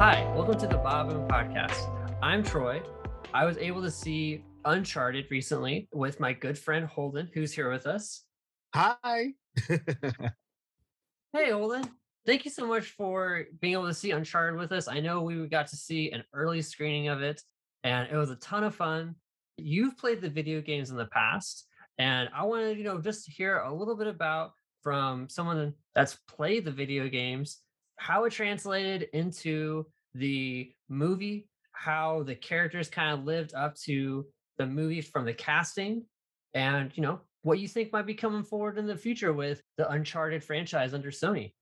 Hi, welcome to the Bada Boom Podcast. I'm Troy. I was able to see Uncharted recently with my good friend Holden, who's here with us. Hi. hey, Holden. Thank you so much for being able to see Uncharted with us. I know we got to see an early screening of it, and it was a ton of fun. You've played the video games in the past, and I wanted, you know, just to hear a little bit about from someone that's played the video games, how it translated into the movie, how the characters kind of lived up to the movie from the casting, and you know, what you think might be coming forward in the future with the Uncharted franchise under Sony.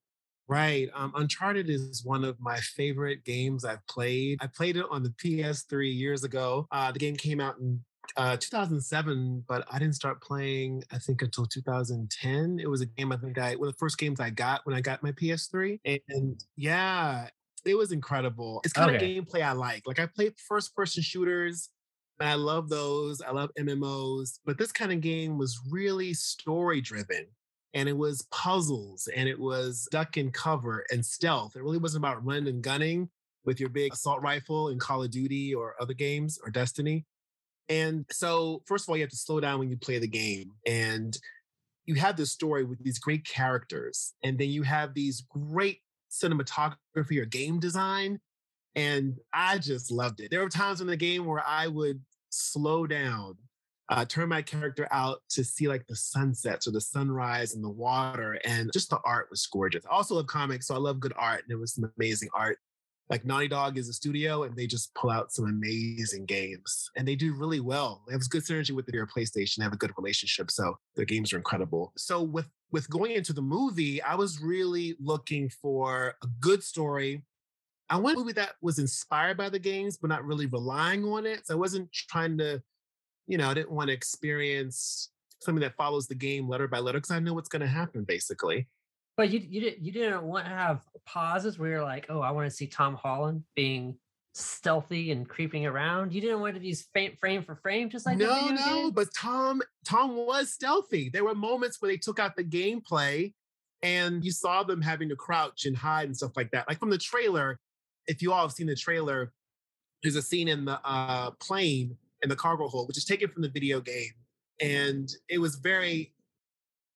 Right. Um, Uncharted is one of my favorite games I've played. I played it on the PS3 years ago. Uh, the game came out in uh, 2007, but I didn't start playing, I think, until 2010. It was a game I think I, one of the first games I got when I got my PS3. And, and yeah, it was incredible. It's kind okay. of gameplay I like. Like I played first person shooters and I love those. I love MMOs, but this kind of game was really story driven and it was puzzles and it was duck and cover and stealth. It really wasn't about running and gunning with your big assault rifle in Call of Duty or other games or Destiny. And so, first of all, you have to slow down when you play the game. And you have this story with these great characters, and then you have these great cinematography or game design. And I just loved it. There were times in the game where I would slow down, uh, turn my character out to see like the sunsets or the sunrise and the water. And just the art was gorgeous. I also love comics, so I love good art. And it was some amazing art like Naughty Dog is a studio and they just pull out some amazing games and they do really well. They have good synergy with their PlayStation, they have a good relationship. So their games are incredible. So with with going into the movie, I was really looking for a good story. I wanted a movie that was inspired by the games, but not really relying on it. So I wasn't trying to, you know, I didn't want to experience something that follows the game letter by letter because I know what's going to happen basically. But you you didn't you didn't want to have pauses where you're like, oh, I want to see Tom Holland being stealthy and creeping around. You didn't want to be frame for frame, just like no, no. Game? But Tom Tom was stealthy. There were moments where they took out the gameplay, and you saw them having to crouch and hide and stuff like that. Like from the trailer, if you all have seen the trailer, there's a scene in the uh, plane in the cargo hold, which is taken from the video game, and it was very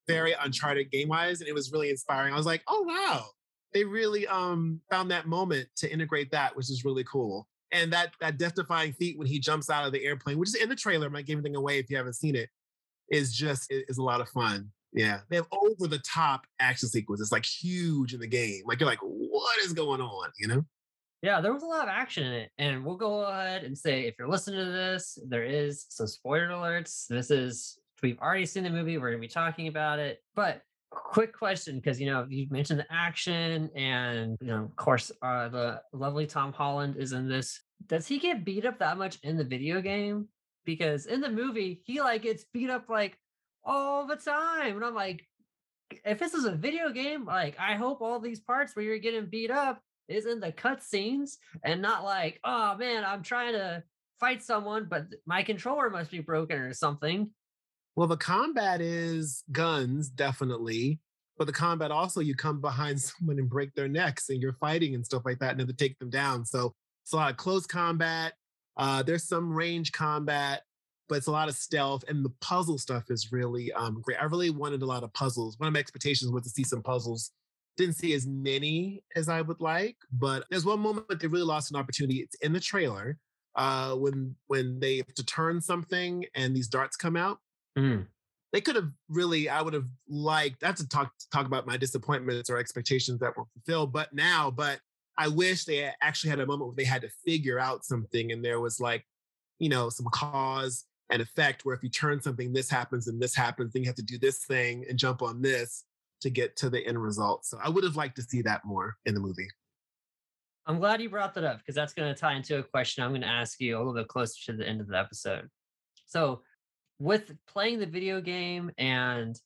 very uncharted game wise and it was really inspiring. I was like oh wow. They really um found that moment to integrate that which is really cool. And that that death defying feat when he jumps out of the airplane which is in the trailer I might give anything away if you haven't seen it is just is a lot of fun. Yeah. They have over the top action sequences It's like huge in the game. Like you're like what is going on? You know? Yeah, there was a lot of action in it. And we'll go ahead and say if you're listening to this, there is some spoiler alerts. This is We've already seen the movie. We're going to be talking about it. But quick question because you know you mentioned the action and you know of course uh, the lovely tom holland is in this does he get beat up that much in the video game because in the movie he like gets beat up like all the time and i'm like if this is a video game like i hope all these parts where you're getting beat up is in the cut scenes and not like oh man i'm trying to fight someone but my controller must be broken or something well, the combat is guns, definitely. But the combat also, you come behind someone and break their necks and you're fighting and stuff like that and then take them down. So it's a lot of close combat. Uh, there's some range combat, but it's a lot of stealth. And the puzzle stuff is really um, great. I really wanted a lot of puzzles. One of my expectations was to see some puzzles. Didn't see as many as I would like, but there's one moment they really lost an opportunity. It's in the trailer uh, when when they have to turn something and these darts come out Mm. They could have really, I would have liked, I have to talk, talk about my disappointments or expectations that were fulfilled, but now, but I wish they actually had a moment where they had to figure out something and there was like, you know, some cause and effect where if you turn something, this happens and this happens, then you have to do this thing and jump on this to get to the end result. So I would have liked to see that more in the movie. I'm glad you brought that up because that's going to tie into a question I'm going to ask you a little bit closer to the end of the episode. So, with playing the video game and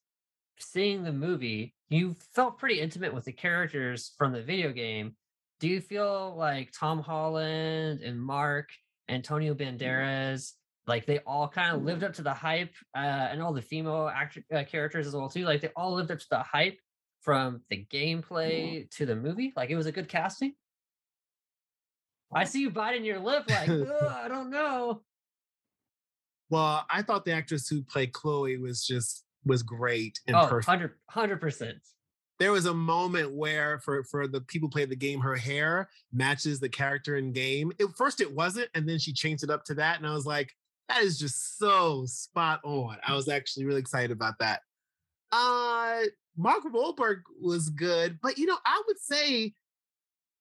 seeing the movie, you felt pretty intimate with the characters from the video game. Do you feel like Tom Holland and Mark, Antonio mm-hmm. Banderas, like they all kind of lived up to the hype, uh, and all the female actor uh, characters as well too? Like they all lived up to the hype from the gameplay to the movie. Like it was a good casting. I see you biting your lip like, I don't know. Well, I thought the actress who played Chloe was just was great and oh, perfect. 100 percent. There was a moment where for for the people play the game, her hair matches the character in game. At first it wasn't, and then she changed it up to that. And I was like, that is just so spot on. I was actually really excited about that. Uh Mark Wahlberg was good, but you know, I would say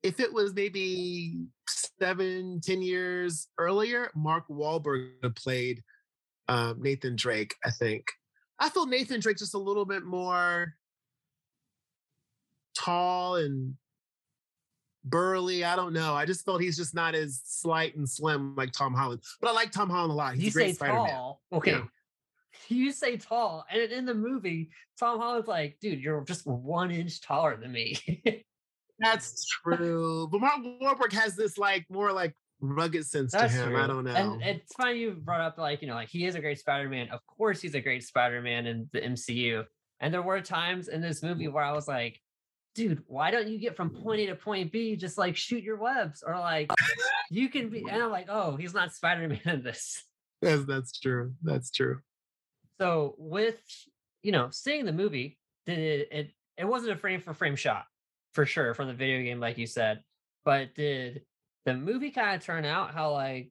if it was maybe seven, ten years earlier, Mark Wahlberg played um, Nathan Drake, I think. I feel Nathan Drake just a little bit more tall and burly. I don't know. I just felt he's just not as slight and slim like Tom Holland. But I like Tom Holland a lot. He's you a great say Spider-Man. tall. Okay. Yeah. You say tall. And in the movie, Tom Holland's like, dude, you're just one inch taller than me. That's true. But Mark Wahlberg has this like more like rugged sense That's to him. true. I don't know. And it's funny you brought up like, you know, like he is a great Spider-Man. Of course he's a great Spider-Man in the MCU. And there were times in this movie where I was like, dude, why don't you get from point A to point B? Just like shoot your webs or like you can be and I'm like, oh, he's not Spider-Man in this. Yes, that's true. That's true. So with you know, seeing the movie, did it it, it wasn't a frame for frame shot for sure from the video game, like you said. But did the movie kind of turn out how like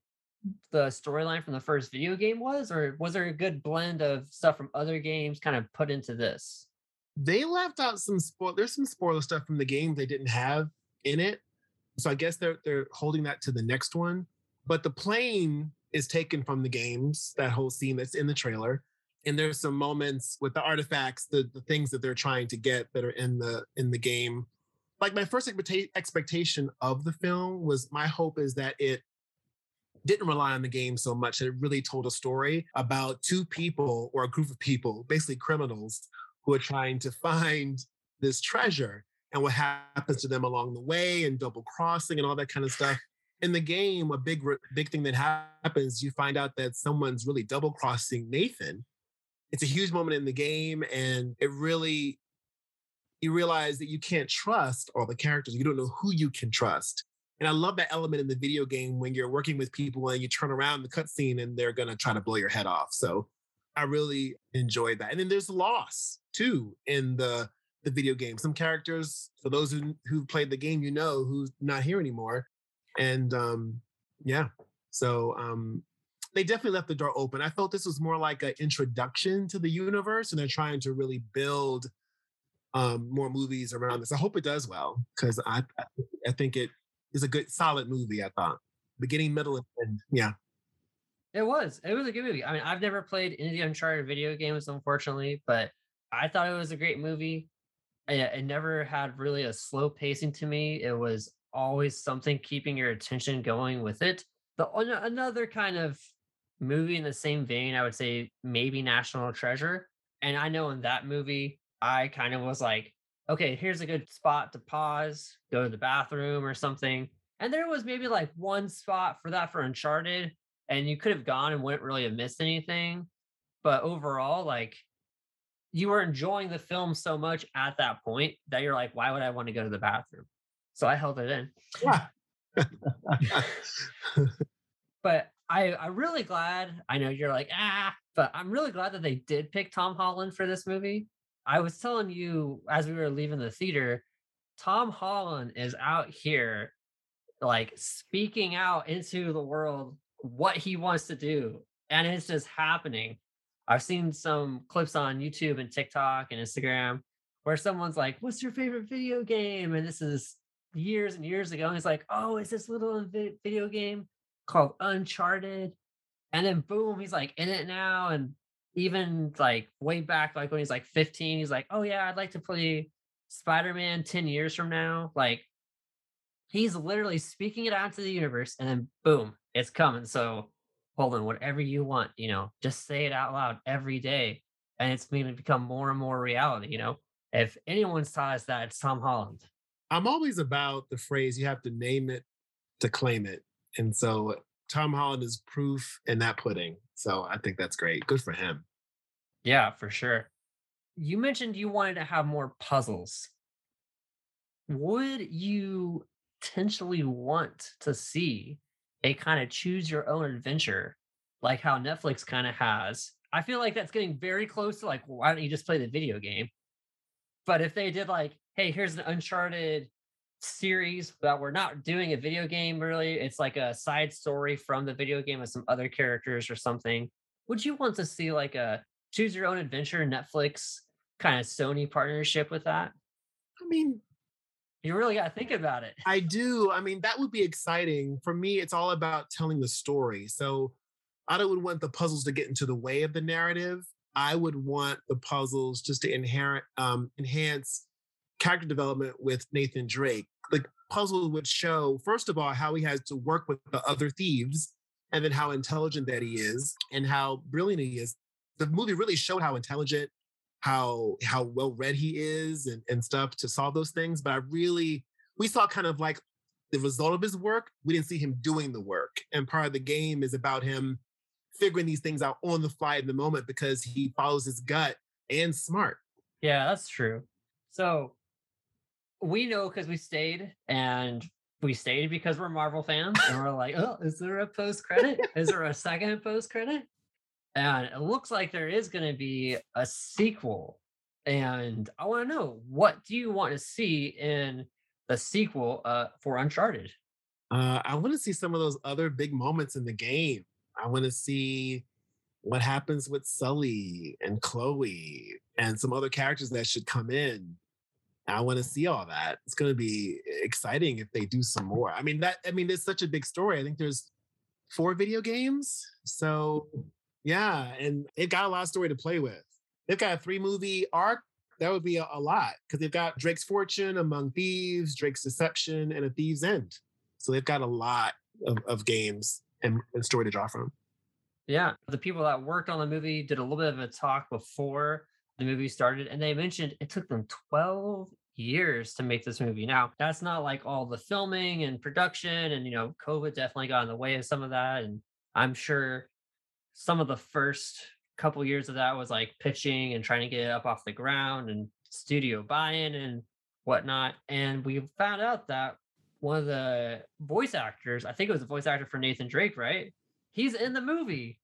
the storyline from the first video game was, or was there a good blend of stuff from other games kind of put into this? They left out some spoil. There's some spoiler stuff from the game they didn't have in it, so I guess they're they're holding that to the next one. But the plane is taken from the games. That whole scene that's in the trailer, and there's some moments with the artifacts, the the things that they're trying to get that are in the in the game. Like my first expectation of the film was my hope is that it didn't rely on the game so much. It really told a story about two people or a group of people, basically criminals, who are trying to find this treasure and what happens to them along the way and double crossing and all that kind of stuff. In the game, a big big thing that happens, you find out that someone's really double crossing Nathan. It's a huge moment in the game, and it really you realize that you can't trust all the characters. You don't know who you can trust. And I love that element in the video game when you're working with people and you turn around the cutscene and they're gonna try to blow your head off. So I really enjoyed that. And then there's loss too in the the video game. Some characters, for those who who played the game, you know who's not here anymore. And um, yeah, so um, they definitely left the door open. I felt this was more like an introduction to the universe, and they're trying to really build um, more movies around this. I hope it does well because I I think it is a good solid movie. I thought beginning, middle, and end. Yeah. It was. It was a good movie. I mean, I've never played any of the Uncharted video games, unfortunately, but I thought it was a great movie. It, it never had really a slow pacing to me. It was always something keeping your attention going with it. The another kind of movie in the same vein, I would say maybe National Treasure. And I know in that movie, I kind of was like, okay, here's a good spot to pause, go to the bathroom or something. And there was maybe like one spot for that for Uncharted, and you could have gone and wouldn't really have missed anything. But overall, like you were enjoying the film so much at that point that you're like, why would I want to go to the bathroom? So I held it in. Yeah. but I, I'm really glad. I know you're like, ah, but I'm really glad that they did pick Tom Holland for this movie. I was telling you as we were leaving the theater, Tom Holland is out here like speaking out into the world what he wants to do. And it's just happening. I've seen some clips on YouTube and TikTok and Instagram where someone's like, What's your favorite video game? And this is years and years ago. And he's like, Oh, it's this little video game called Uncharted. And then boom, he's like in it now. And even like way back, like when he's like 15, he's like, Oh, yeah, I'd like to play Spider Man 10 years from now. Like, he's literally speaking it out to the universe. And then boom, it's coming. So Holden, whatever you want, you know, just say it out loud every day. And it's going to become more and more reality, you know. If anyone's taught that, it's Tom Holland. I'm always about the phrase you have to name it to claim it. And so Tom Holland is proof in that pudding. So I think that's great. Good for him. Yeah, for sure. You mentioned you wanted to have more puzzles. Would you potentially want to see a kind of choose your own adventure, like how Netflix kind of has. I feel like that's getting very close to like, why don't you just play the video game? But if they did like, hey, here's an Uncharted series that we're not doing a video game really, it's like a side story from the video game with some other characters or something. Would you want to see like a choose your own adventure Netflix kind of Sony partnership with that? I mean, you really got to think about it. I do. I mean, that would be exciting. For me, it's all about telling the story. So I don't want the puzzles to get into the way of the narrative. I would want the puzzles just to inherent um, enhance character development with Nathan Drake. The puzzle would show, first of all, how he has to work with the other thieves, and then how intelligent that he is, and how brilliant he is. The movie really showed how intelligent how how well read he is and, and stuff to solve those things. But I really we saw kind of like the result of his work. We didn't see him doing the work. And part of the game is about him figuring these things out on the fly in the moment because he follows his gut and smart. Yeah, that's true. So we know because we stayed and we stayed because we're Marvel fans and we're like, oh, is there a post credit? is there a second post credit? and it looks like there is going to be a sequel and i want to know what do you want to see in the sequel uh, for uncharted uh, i want to see some of those other big moments in the game i want to see what happens with sully and chloe and some other characters that should come in I want to see all that. It's going to be exciting if they do some more. I mean, that, I mean, it's such a big story. I think there's four video games. So yeah, and they've got a lot of story to play with. They've got a three movie arc. That would be a, a lot because they've got Drake's Fortune, Among Thieves, Drake's Deception, and A Thief's End. So they've got a lot of, of games and, and story to draw from. Yeah, the people that worked on the movie did a little bit of a talk before the movie started, and they mentioned it took them 12 years to make this movie. Now, that's not like all the filming and production, and you know, COVID definitely got in the way of some of that. And I'm sure some of the first couple years of that was like pitching and trying to get it up off the ground and studio buy-in and whatnot. And we found out that one of the voice actors, I think it was the voice actor for Nathan Drake, right? He's in the movie.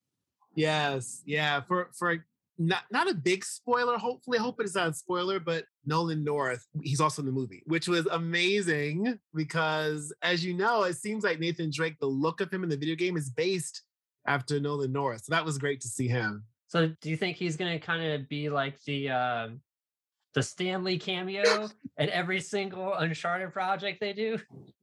Yes, yeah. For for not not a big spoiler. Hopefully, I hope it is not a spoiler, but Nolan North, he's also in the movie, which was amazing because, as you know, it seems like Nathan Drake, the look of him in the video game is based after Nolan North. So that was great to see him. So do you think he's gonna kind of be like the uh, the Stan Lee cameo at every single Uncharted project they do?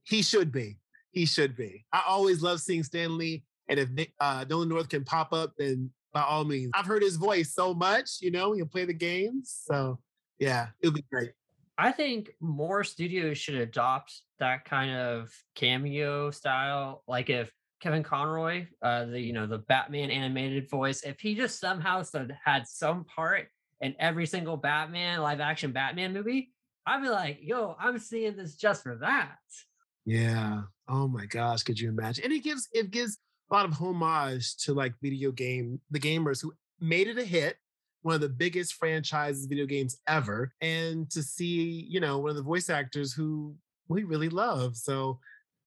He should be. He should be. I always love seeing Stan Lee, and if uh, Nolan North can pop up, then by all means. I've heard his voice so much, you know, he'll play the games. So yeah, it'll be great. I think more studios should adopt that kind of cameo style. Like if Kevin Conroy, uh, the you know the Batman animated voice, if he just somehow had some part in every single Batman live action Batman movie, I'd be like, yo, I'm seeing this just for that. Yeah. Oh my gosh, could you imagine? And it gives it gives a lot of homage to like video game the gamers who made it a hit, one of the biggest franchises video games ever, and to see you know one of the voice actors who we really love. So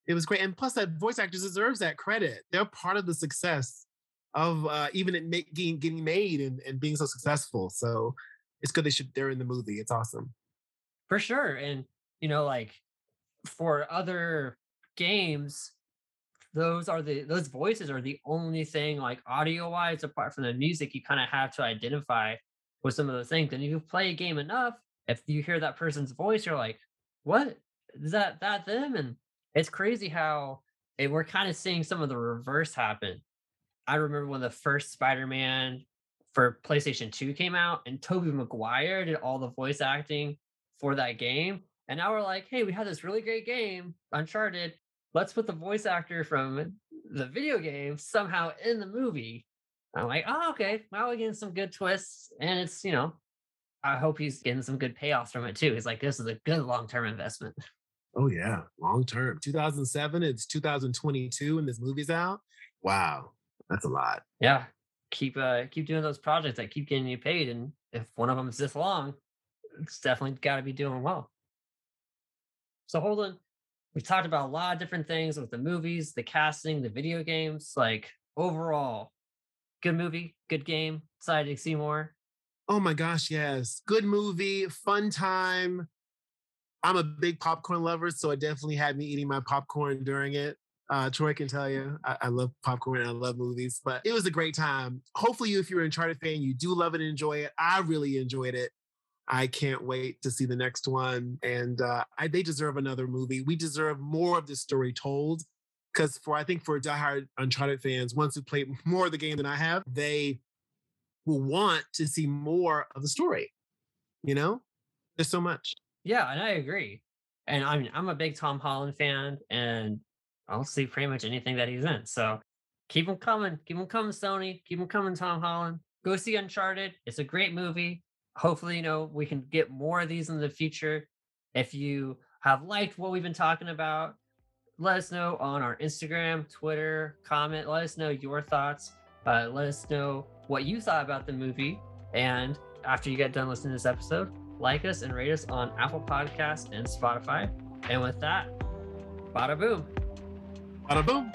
it was great. And plus, that voice actor deserves that credit. They're part of the success of uh, even it making getting made and, and being so successful. So it's good they should they're in the movie. It's awesome. For sure. And you know, like for other games, those are the those voices are the only thing like audio wise apart from the music you kind of have to identify with some of the things. And if you play a game enough, if you hear that person's voice, you're like, what? Is that that them? And it's crazy how we're kind of seeing some of the reverse happen. I remember when the first Spider-Man for PlayStation 2 came out and Tobey Maguire did all the voice acting for that game. And now we're like, hey, we have this really great game, Uncharted. Let's put the voice actor from the video game somehow in the movie. I'm like, oh, okay. Well, we're getting some good twists. And it's, you know, I hope he's getting some good payoffs from it too. He's like, this is a good long term investment. Oh yeah, long term. 2007. It's 2022, and this movie's out. Wow, that's a lot. Yeah, keep uh keep doing those projects that keep getting you paid, and if one of them is this long, it's definitely got to be doing well. So Holden, we talked about a lot of different things with the movies, the casting, the video games. Like overall, good movie, good game. Excited to see more. Oh my gosh, yes. Good movie, fun time. I'm a big popcorn lover, so it definitely had me eating my popcorn during it. Uh, Troy can tell you, I, I love popcorn and I love movies, but it was a great time. Hopefully, if you're an Uncharted fan, you do love it and enjoy it. I really enjoyed it. I can't wait to see the next one. And uh, I, they deserve another movie. We deserve more of this story told. Because for I think for diehard Uncharted fans, once who played more of the game than I have, they will want to see more of the story. You know, there's so much. Yeah, and I agree. And I mean, I'm a big Tom Holland fan, and I'll see pretty much anything that he's in. So keep them coming, keep them coming, Sony, keep them coming, Tom Holland. Go see Uncharted. It's a great movie. Hopefully, you know we can get more of these in the future. If you have liked what we've been talking about, let us know on our Instagram, Twitter, comment. Let us know your thoughts. Uh, let us know what you thought about the movie. And after you get done listening to this episode, like us and rate us on Apple Podcasts and Spotify. And with that, bada boom. Bada boom.